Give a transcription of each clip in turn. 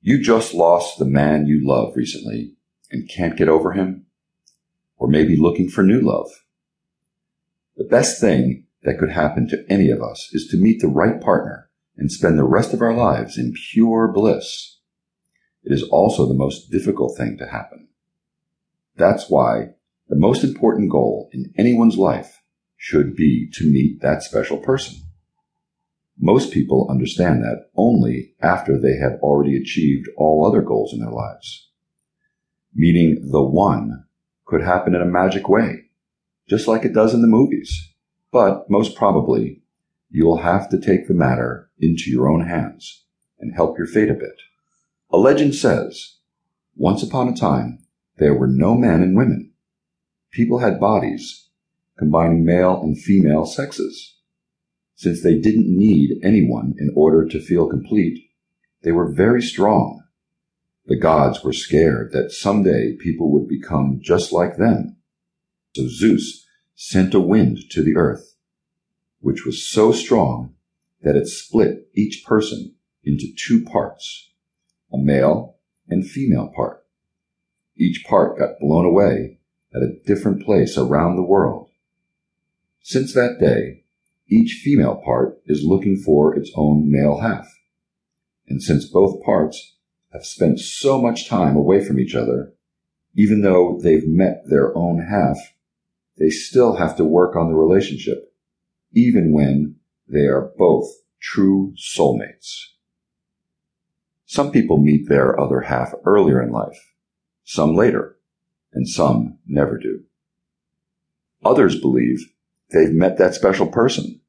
You just lost the man you love recently and can't get over him? Or maybe looking for new love? The best thing that could happen to any of us is to meet the right partner and spend the rest of our lives in pure bliss. It is also the most difficult thing to happen. That's why the most important goal in anyone's life should be to meet that special person. Most people understand that only after they have already achieved all other goals in their lives. Meeting the one could happen in a magic way, just like it does in the movies. But most probably, you will have to take the matter into your own hands and help your fate a bit. A legend says, once upon a time, there were no men and women. People had bodies combining male and female sexes. Since they didn't need anyone in order to feel complete, they were very strong. The gods were scared that someday people would become just like them. So Zeus sent a wind to the earth, which was so strong that it split each person into two parts, a male and female part. Each part got blown away at a different place around the world. Since that day, each female part is looking for its own male half. And since both parts have spent so much time away from each other, even though they've met their own half, they still have to work on the relationship, even when they are both true soulmates. Some people meet their other half earlier in life, some later, and some never do. Others believe they've met that special person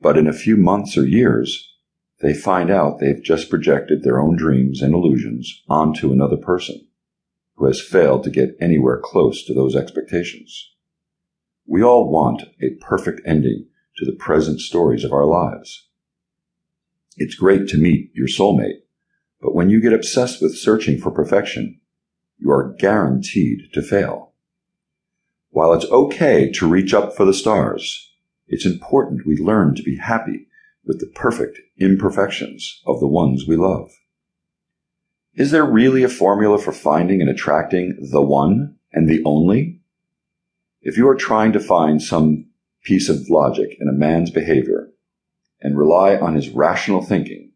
but in a few months or years, they find out they've just projected their own dreams and illusions onto another person who has failed to get anywhere close to those expectations. We all want a perfect ending to the present stories of our lives. It's great to meet your soulmate, but when you get obsessed with searching for perfection, you are guaranteed to fail. While it's okay to reach up for the stars, it's important we learn to be happy with the perfect imperfections of the ones we love. Is there really a formula for finding and attracting the one and the only? If you are trying to find some piece of logic in a man's behavior and rely on his rational thinking,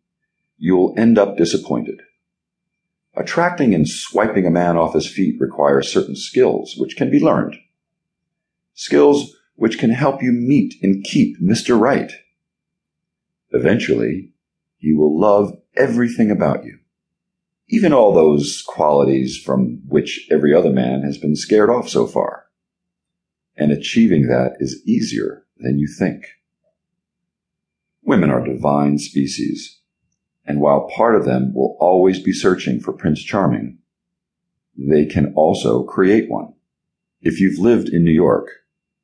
you will end up disappointed. Attracting and swiping a man off his feet requires certain skills which can be learned. Skills which can help you meet and keep Mr. Right. Eventually, he will love everything about you, even all those qualities from which every other man has been scared off so far. And achieving that is easier than you think. Women are divine species, and while part of them will always be searching for Prince Charming, they can also create one. If you've lived in New York,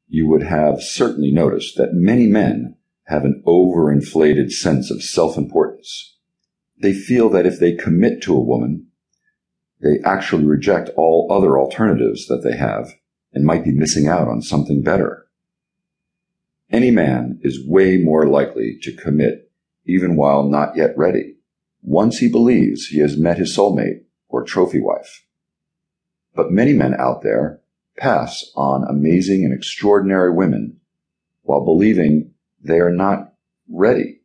you would have certainly noticed that many men have an overinflated sense of self-importance. They feel that if they commit to a woman, they actually reject all other alternatives that they have and might be missing out on something better. Any man is way more likely to commit even while not yet ready, once he believes he has met his soulmate or trophy wife. But many men out there pass on amazing and extraordinary women while believing they are not ready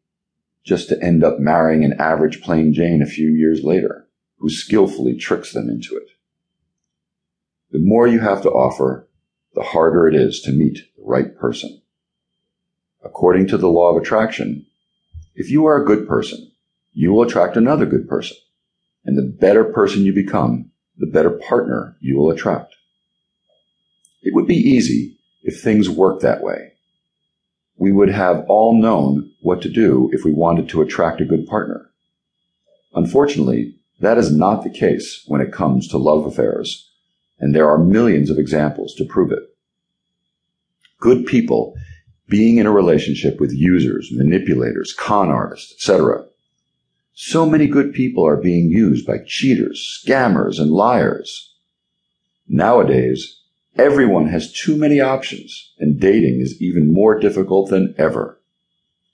just to end up marrying an average plain Jane a few years later who skillfully tricks them into it. The more you have to offer, the harder it is to meet the right person. According to the law of attraction, if you are a good person, you will attract another good person. And the better person you become, the better partner you will attract. It would be easy if things worked that way. We would have all known what to do if we wanted to attract a good partner. Unfortunately, that is not the case when it comes to love affairs, and there are millions of examples to prove it. Good people being in a relationship with users, manipulators, con artists, etc. So many good people are being used by cheaters, scammers, and liars. Nowadays, Everyone has too many options, and dating is even more difficult than ever.